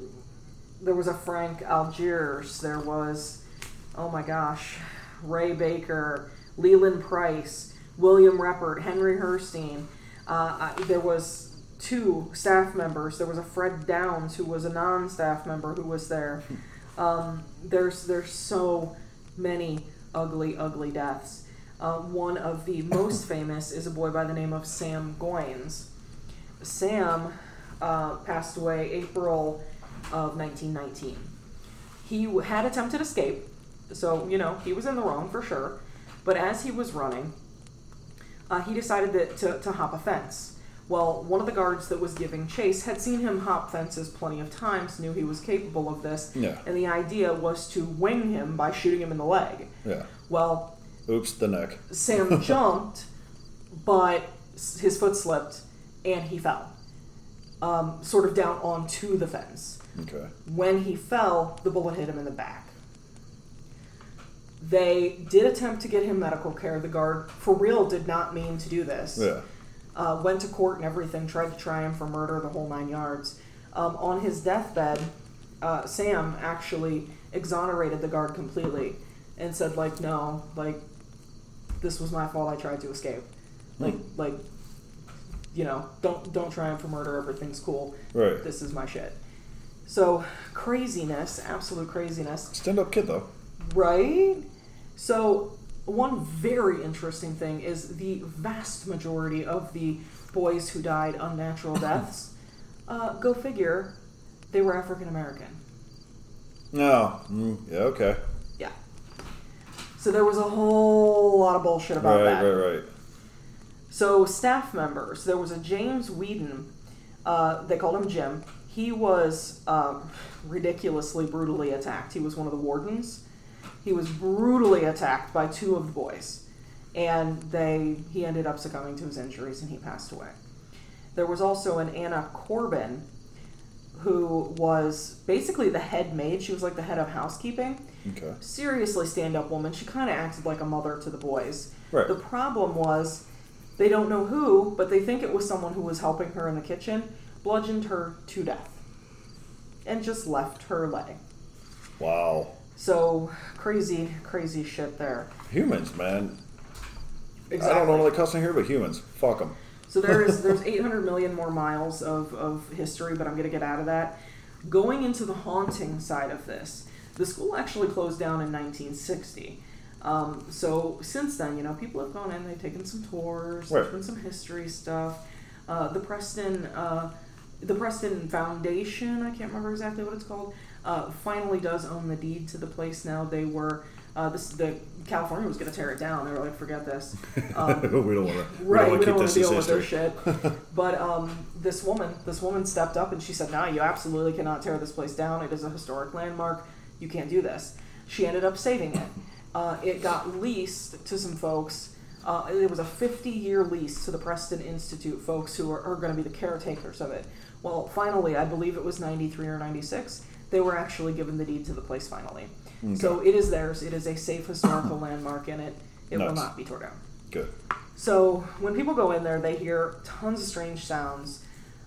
there was a Frank Algiers. There was, oh my gosh, Ray Baker, Leland Price, William Reppert, Henry Herstein. Uh, I, there was two staff members. There was a Fred Downs who was a non-staff member who was there. [LAUGHS] Um, there's there's so many ugly, ugly deaths. Uh, one of the [LAUGHS] most famous is a boy by the name of Sam Goins. Sam uh, passed away April of 1919. He had attempted escape, so you know he was in the wrong for sure. But as he was running, uh, he decided that to, to hop a fence. Well, one of the guards that was giving chase had seen him hop fences plenty of times, knew he was capable of this, Yeah. and the idea was to wing him by shooting him in the leg. Yeah. Well, Oops, the neck. Sam [LAUGHS] jumped, but his foot slipped and he fell, um, sort of down onto the fence. Okay. When he fell, the bullet hit him in the back. They did attempt to get him medical care. The guard, for real, did not mean to do this. Yeah. Uh, went to court and everything, tried to try him for murder, the whole nine yards. Um, on his deathbed, uh, Sam actually exonerated the guard completely and said, like, no, like, this was my fault. I tried to escape. Like, like, you know, don't don't try him for murder. Everything's cool Right. this is my shit. So craziness, absolute craziness. Stand up kid though. Right? So, one very interesting thing is the vast majority of the boys who died unnatural [LAUGHS] deaths, uh, go figure, they were African American. No. Mm, yeah. Okay. Yeah. So there was a whole lot of bullshit about right. that. Right. Right. So staff members, there was a James Whedon. Uh, they called him Jim. He was um, ridiculously brutally attacked. He was one of the wardens. He was brutally attacked by two of the boys, and they he ended up succumbing to his injuries and he passed away. There was also an Anna Corbin, who was basically the head maid. She was like the head of housekeeping Okay. seriously stand up woman. She kind of acted like a mother to the boys. Right. The problem was they don't know who, but they think it was someone who was helping her in the kitchen, bludgeoned her to death, and just left her lay. Wow. So crazy, crazy shit there. Humans, man. Exactly. I don't normally cuss in here, but humans, fuck them. So there is there's [LAUGHS] 800 million more miles of, of history, but I'm going to get out of that. Going into the haunting side of this, the school actually closed down in 1960. Um, so since then, you know, people have gone in, they've taken some tours, there's been some history stuff. Uh, the Preston, uh, the Preston Foundation, I can't remember exactly what it's called, uh, finally does own the deed to the place now. They were, uh, this, the California was going to tear it down. They were like, forget this. [LAUGHS] Um, we don't want to. Right, we don't want to deal with their shit. [LAUGHS] But um, this woman, this woman stepped up and she said, "No, you absolutely cannot tear this place down. It is a historic landmark. You can't do this." She ended up saving it. Uh, it got leased to some folks. Uh, it was a 50-year lease to the Preston Institute folks who are, are going to be the caretakers of it. Well, finally, I believe it was 93 or 96. They were actually given the deed to the place finally. So it is theirs. It is a safe historical landmark, and it it will not be torn down. Good. So when people go in there, they hear tons of strange sounds,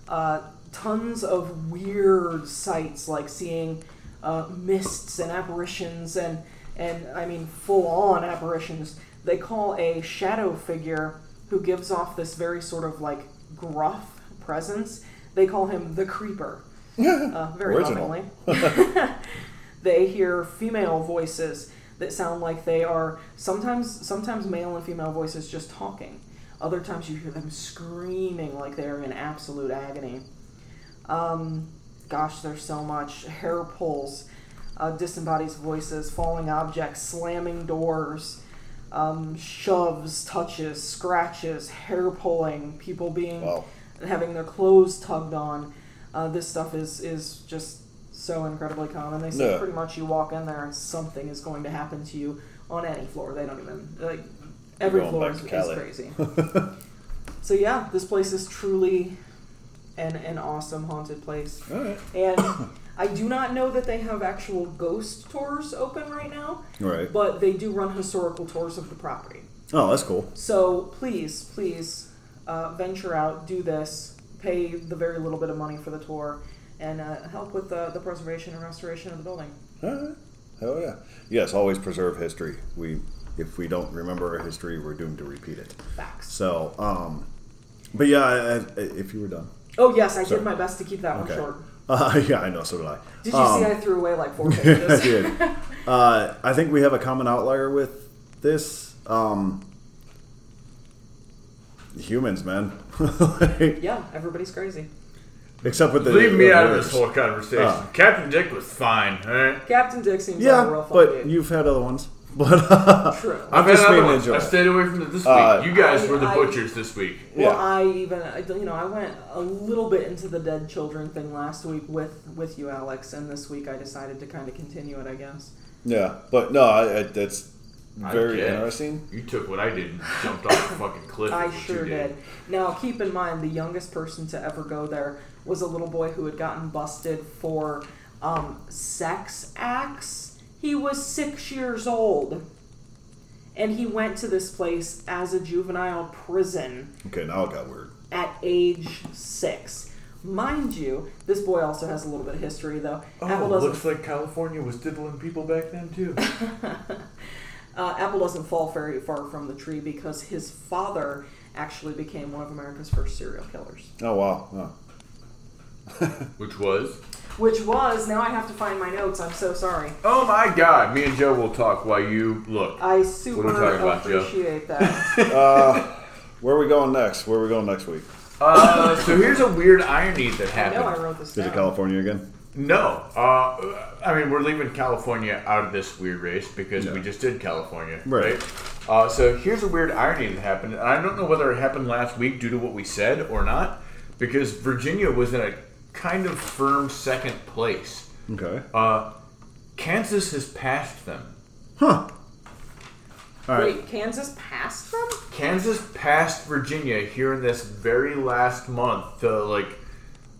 uh, tons of weird sights, like seeing uh, mists and apparitions, and and I mean full on apparitions. They call a shadow figure who gives off this very sort of like gruff presence. They call him the creeper. [LAUGHS] Uh, very Original. lovingly. [LAUGHS] [LAUGHS] they hear female voices that sound like they are sometimes sometimes male and female voices just talking. Other times you hear them screaming like they're in absolute agony. Um, gosh, there's so much hair pulls, uh, disembodied voices, falling objects, slamming doors, um, shoves, touches, scratches, hair pulling, people being Wow. having their clothes tugged on. Uh, this stuff is is just so incredibly common. They say Yeah. pretty much you walk in there and something is going to happen to you on any floor. They don't even like every floor is, is crazy. [LAUGHS] so yeah, this place is truly an an awesome haunted place. Right. And [COUGHS] I do not know that they have actual ghost tours open right now, Right. but they do run historical tours of the property. Oh, that's cool. So please, please uh, venture out, do this, pay the very little bit of money for the tour, and uh, help with the, the preservation and restoration of the building. All right. Hell yeah. Yes, always preserve history. We, if we don't remember our history, we're doomed to repeat it. Facts. So, um, but yeah, I, I, if you were done. Oh yes, I Sorry. did my best to keep that one short. Uh, [LAUGHS] yeah, I know. So did I. Did you Um, see I threw away like four [LAUGHS] pages. I did. [LAUGHS] Uh, I think we have a common outlier with this. Um, humans, man. Like, [LAUGHS] yeah, everybody's crazy. except with the Leave me the out of this whole conversation. Ah. Captain Dick was fine, alright? Captain Dick seems like a Yeah, real fun but dude. you've had other ones. [LAUGHS] But uh, True. I've just had other made it ones. I enjoy. stayed away from it this week. Uh, you guys I- were the I- butchers this week. Well, Yeah. I even I- you know I went a little bit into the dead children thing last week with with you, Alex, and this week I decided to kind of continue it. I guess. yeah, but no, I, I, that's I very interesting. You took what I did and jumped off the fucking cliff. I sure you did. Now, keep in mind, the youngest person to ever go there was a little boy who had gotten busted for um, sex acts. He was six years old. And he went to this place as a juvenile prison Okay, now it got weird. at age six. Mind you, this boy also has a little bit of history, though. Apple doesn't like California was diddling people back then too. [LAUGHS] Uh, Apple doesn't fall very far from the tree because his father actually became one of America's first serial killers. Oh wow. Oh. [LAUGHS] Which was which was now I have to find my notes. I'm so sorry. Oh my God! Me and Joe will talk while you look. I super What are we talking about, Joe? appreciate that. [LAUGHS] Uh, where are we going next? Where are we going next week? Uh, so here's a weird irony that I know I happened. wrote this Is down. it California again? No, uh, I mean we're leaving California out of this weird race because Yeah. we just did California, Right. right? Uh, so here's a weird irony that happened, and I don't know whether it happened last week due to what we said or not, because Virginia was in a kind of firm second place. Okay. Uh, Kansas has passed them. Huh. All right. Wait, Kansas passed them? Kansas passed Virginia here in this very last month to like.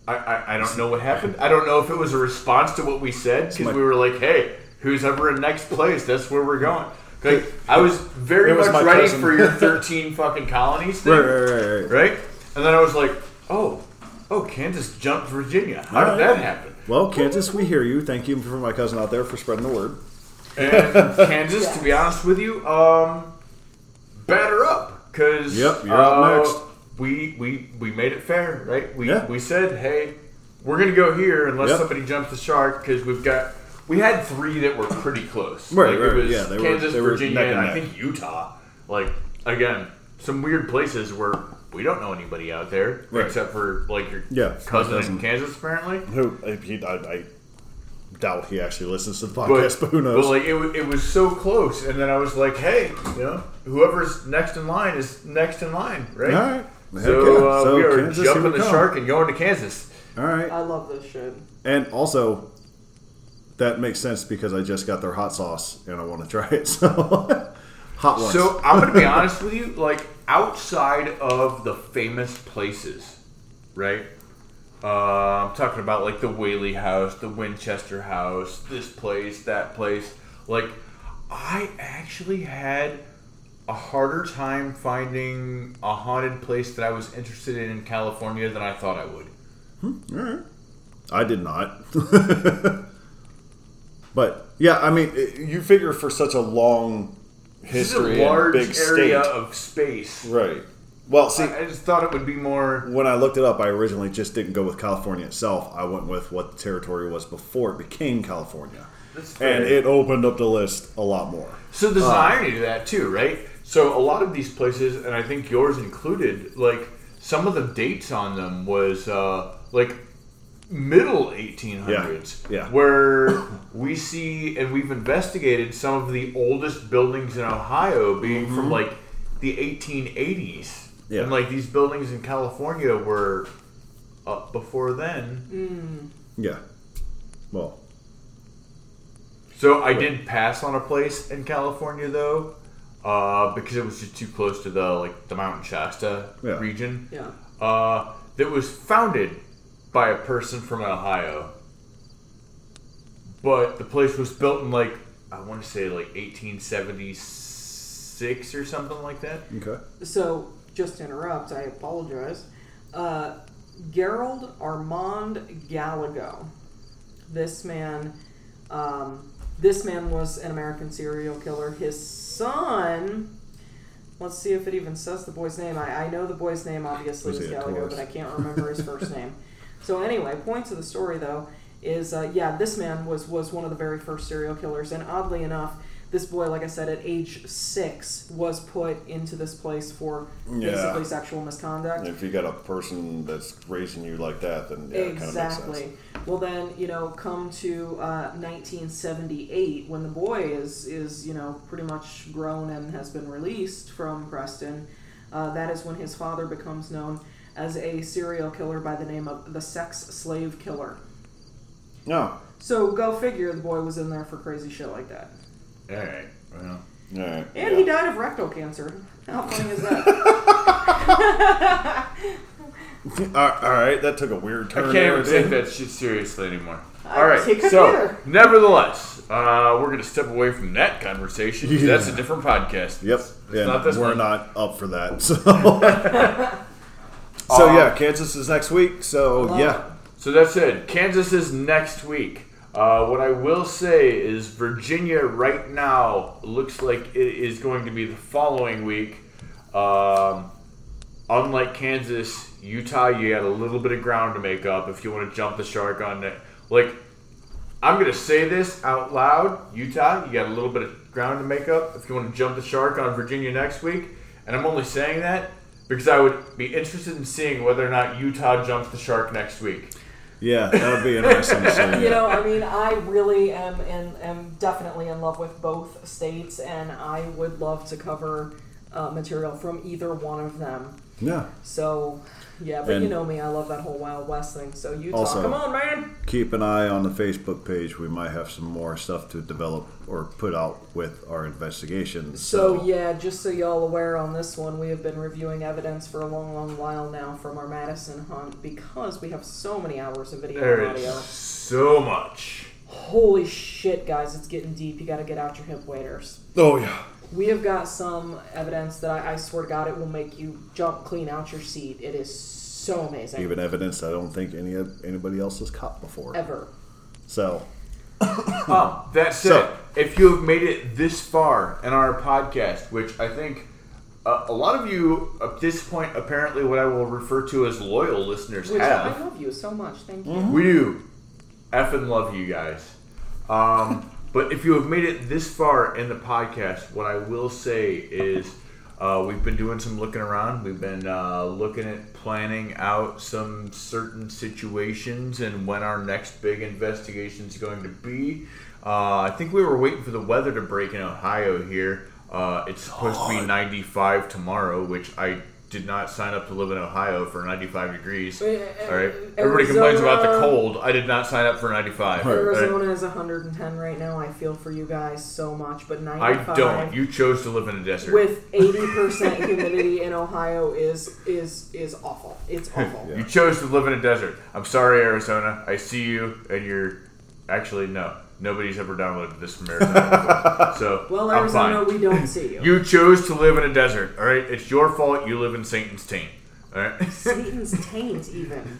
I, I, I don't know what happened. I don't know if it was a response to what we said because we were like, "Hey, who's ever in next place? That's where we're going." Like, I was very was much ready cousin. for your [LAUGHS] thirteen fucking colonies thing, Right, right, right, right. right? And then I was like, "Oh, oh, Kansas jumped Virginia. How did that happen?" Well, Kansas, we hear you. Thank you for my cousin out there for spreading the word. And [LAUGHS] Kansas, to be honest with you, um, batter up because Yep, you're up next. We we we made it fair, right? We Yeah. we said, hey, we're gonna go here unless Yep. somebody jumps the shark because we've got. We had three that were pretty close. Right, like, right, It was yeah, they were- Kansas, were Virginia, neck and and I think Utah. Like again, some weird places where we don't know anybody out there Right. except for like your Yeah, cousin, cousin. in Kansas, apparently. Who? I, he, I, I doubt he actually listens to the podcast, but, who knows? But like it, it was so close, and then I was like, hey, you know, whoever's next in line is next in line, right? All right. Heck So, yeah. uh, So we are Kansas, jumping we the come. shark and going to Kansas. All right. I love this shit. And also, that makes sense because I just got their hot sauce and I want to try it. [LAUGHS] So, hot ones. So I'm gonna be honest with you, like outside of the famous places, right? Uh, I'm talking about like the Whaley House, the Winchester House, this place, that place. Like, I actually had a harder time finding a haunted place that I was interested in in California than I thought I would. All right. I did not. [LAUGHS] but yeah, I mean, you figure for such a long This is history a large and big area state, of space. right? Well, see, I I just thought it would be more. when I looked it up, I originally just didn't go with California itself. I went with what the territory was before it became California, and it opened up the list a lot more. So there's Uh, an irony to that too, right? So a lot of these places, and I think yours included, like some of the dates on them was uh, like middle 1800s, Yeah, yeah. where we see and we've investigated some of the oldest buildings in Ohio being from like the 1880s, Mm-hmm. Yeah. and like these buildings in California were up before then. Yeah. Well, So I did pass on a place in California though, uh, because it was just too close to the like the Mountain Shasta Yeah. region. Yeah. Uh, that was founded by a person from Ohio, but the place was built in like I want to say like 1876 or something like that. okay. So, just to interrupt, I apologize. Uh, Gerald Armand Gallego. This man, um, this man was an American serial killer. His son. Let's see if it even says the boy's name. I, I know the boy's name obviously Was Gallagher, but I can't remember his first [LAUGHS] name. So anyway, point to the story though is uh, yeah, this man was was one of the very first serial killers, and oddly enough, this boy, like I said, at age six, was put into this place for Yeah. basically sexual misconduct. If you got a person that's raising you like that, then yeah, it kind of exactly. Well, then you know, come to uh, 1978 when the boy is is you know pretty much grown and has been released from Preston. Uh, that is when his father becomes known as a serial killer by the name of the Sex Slave Killer. No. So go figure, the boy was in there for crazy shit like that. All right. Well, All right. And yeah. he died of rectal cancer. How funny is that? [LAUGHS] all all right, that took a weird turn. I can't even take that shit seriously anymore. I All right, take so either. nevertheless, uh, we're going to step away from that conversation. 'cause That's a different podcast. Yep. It's Yeah, not this we're one. not up for that. So, [LAUGHS] so Um, yeah, Kansas is next week. So Love yeah, So that's it. Kansas is next week. Uh, what I will say is Virginia right now looks like it is going to be the following week. Um, unlike Kansas, Utah, you had a little bit of ground to make up if you want to jump the shark on it. Like, I'm gonna say this out loud. Utah, you got a little bit of ground to make up if you want to jump the shark on Virginia next week. And I'm only saying that because I would be interested in seeing whether or not Utah jumps the shark next week. Yeah, that would be interesting to [LAUGHS] see. You know, I mean, I really am in, am definitely in love with both states, and I would love to cover uh, material from either one of them. yeah. So, yeah, but And- you know me, I love that whole Wild West thing. So Utah, Also- come on, man! Keep an eye on the Facebook page. We might have some more stuff to develop or put out with our investigation. So yeah, just so y'all aware on this one, we have been reviewing evidence for a long, long while now from our Madison hunt because we have so many hours of video There and is audio. so much. Holy shit, guys, it's getting deep. You got to get out your hip waders. Oh yeah. We have got some evidence that I, I swear to God, it will make you jump clean out your seat. It is so amazing. Even evidence I don't think any anybody else has caught before. Ever. So Um, that said, So- if you have made it this far in our podcast, which I think uh, a lot of you at this point, apparently, what I will refer to as loyal listeners Which have. I love you so much. Thank you. We do. Effing love you guys. Um, but if you have made it this far in the podcast, what I will say is uh, we've been doing some looking around. We've been uh, looking at planning out some certain situations and when our next big investigation is going to be. Uh, I think we were waiting for the weather to break in Ohio here. Uh, it's supposed to be 95 tomorrow, which I did not sign up to live in Ohio for 95 degrees. All right. Everybody complains about the cold. I did not sign up for 95. All right? Arizona is 110 right now. I feel for you guys so much, but 95 I don't. You chose to live in a desert. with 80% humidity in Ohio is is is awful. It's [LAUGHS] awful. You chose to live in a desert. I'm sorry, Arizona. I see you, and you're actually no. Nobody's ever downloaded this from Arizona. [LAUGHS] So Well, I'm Arizona, fine. we don't see you. You chose to live in a desert. All right. It's your fault. You live in Satan's taint. All right. [LAUGHS] Satan's taint, even.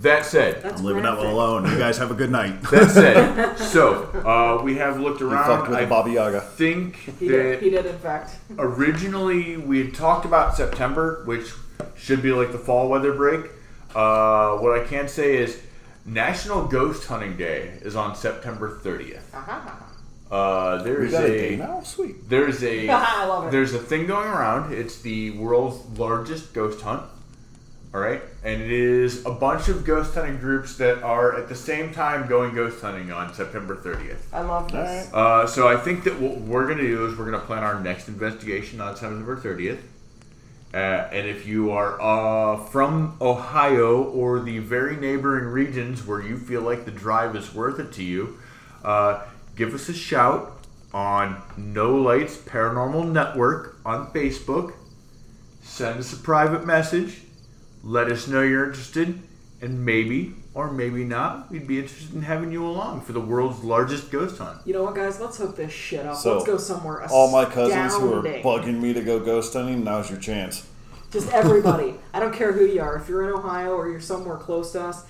that said, That's I'm leaving that one alone. You guys have a good night. that said, [LAUGHS] so uh, we have looked You around. fucked with I the Baba Yaga. think He did. He did, in fact. originally we had talked about September, which should be like the fall weather break. Uh, what I can say is National Ghost Hunting Day is on September 30th. Uh, there We is got a a day now. Sweet. there's a [LAUGHS] I love it. there's a thing going around. It's the world's largest ghost hunt. All right, and it is a bunch of ghost hunting groups that are at the same time going ghost hunting on September 30th. I love this. Uh, so I think that what we're going to do is we're going to plan our next investigation on September 30th. Uh, and if you are uh, from Ohio or the very neighboring regions where you feel like the drive is worth it to you, uh, give us a shout on No Lights Paranormal Network on Facebook. Send us a private message. Let us know you're interested, and maybe or maybe not, we'd be interested in having you along for the world's largest ghost hunt. You know what, guys? Let's hook this shit up. So, Let's go somewhere. All my cousins who are astounding. bugging me to go ghost hunting, now's your chance. Just everybody. I don't care who you are. If you're in Ohio or you're somewhere close to us,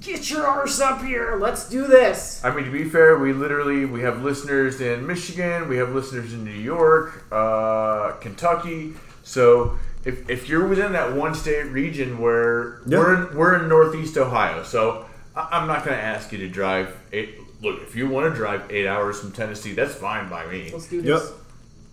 get your arse up here. Let's do this. I mean, to be fair, we literally we have listeners in Michigan, we have listeners in New York, uh, Kentucky. So if, if you're within that one state region where Yeah. we're in, we're in Northeast Ohio, so I, I'm not going to ask you to drive. Eight, look, if you want to drive eight hours from Tennessee, that's fine by me. Let's do this. Yep.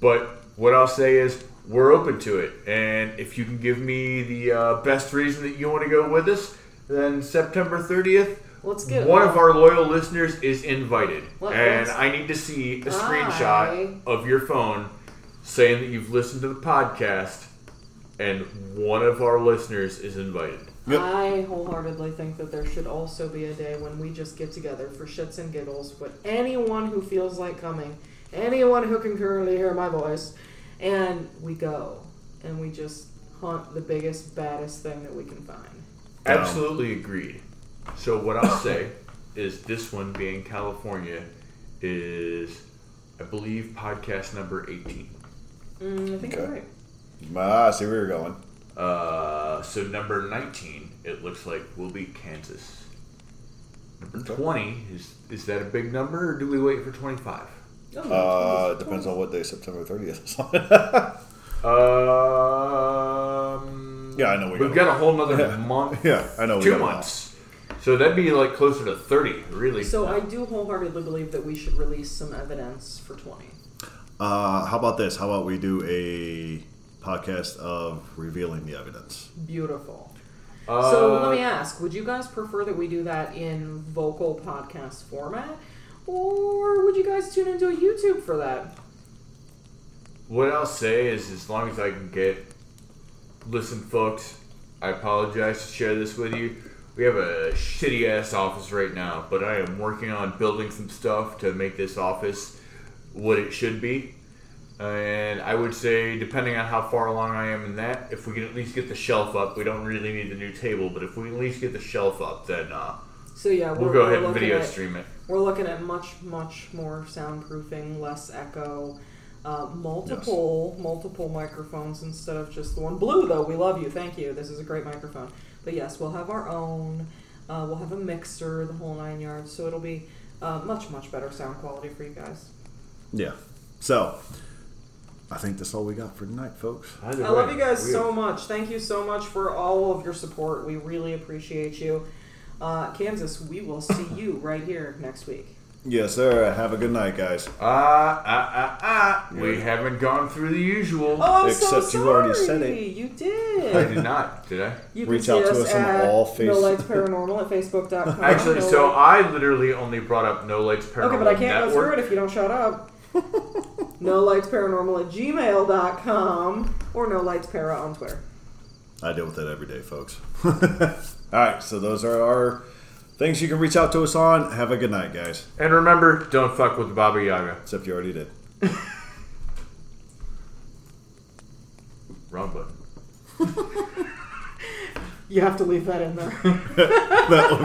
But what I'll say is we're open to it, and if you can give me the uh, best reason that you want to go with us, then September 30th. Let's get One it. of our loyal listeners is invited, Let- and let's- I need to see a I- screenshot of your phone saying that you've listened to the podcast, and one of our listeners is invited. Yep. I wholeheartedly think that there should also be a day when we just get together for shits and giggles. with anyone who feels like coming, anyone who can currently hear my voice, and we go and we just hunt the biggest, baddest thing that we can find. Absolutely agreed. So what I'll say is this one being California is, I believe, podcast number 18. Mm, I think you're right. Ah, I see where you're going. Uh, so number 19, it looks like will be Kansas. Number Okay. 20 is is that a big number, or do we wait for 25? Oh, Uh, it depends on what day September 30th is on. Um, Yeah, I know we We've gotta- got a whole nother [LAUGHS] Yeah. month. yeah, I know. two got months. So that'd be like closer to 30, really. So I do wholeheartedly believe that we should release some evidence for 20. Uh, how about this? How about we do a podcast of revealing the evidence? Beautiful. Uh, so let me ask: Would you guys prefer that we do that in vocal podcast format, or would you guys tune into a YouTube for that? What I'll say is, as long as I can get, listen, folks, I apologize to share this with you. We have a shitty ass office right now, but I am working on building some stuff to make this office what it should be. And I would say, depending on how far along I am in that, if we can at least get the shelf up, we don't really need the new table, but if we can at least get the shelf up, then uh, So yeah, we're, we'll go we're ahead and video at, stream it. We're looking at much, much more soundproofing, less echo, uh, multiple, multiple microphones instead of just the one. Blue, though, we love you. Thank you. This is a great microphone. But yes, we'll have our own. Uh, we'll have a mixer, the whole nine yards. So it'll be uh, much, much better sound quality for you guys. Yeah. So, I think that's all we got for tonight, folks. Either I love you guys we so have- much. Thank you so much for all of your support. We really appreciate you. Uh, Kansas, we will see you right here next week. Yes, sir. Have a good night, guys. Ah, ah, ah, ah. We haven't gone through the usual. Oh, I'm so Except you already said it. You did. I did. did not, did I? You Reach can out see to us us on at all face- No Lights Paranormal at Facebook.com. Actually, No so Light- I literally only brought up No Lights Paranormal Okay, but I can't go through it if you don't shut up. No Lights Paranormal at gmail.com or No Lights Para on Twitter. I deal with that every day, folks. [LAUGHS] all right. So, those are our things you can reach out to us on. Have a good night, guys. And remember, don't fuck with the Baba Yaga. Except you already did. [LAUGHS] Wrong button. [LAUGHS] You have to leave that in there. That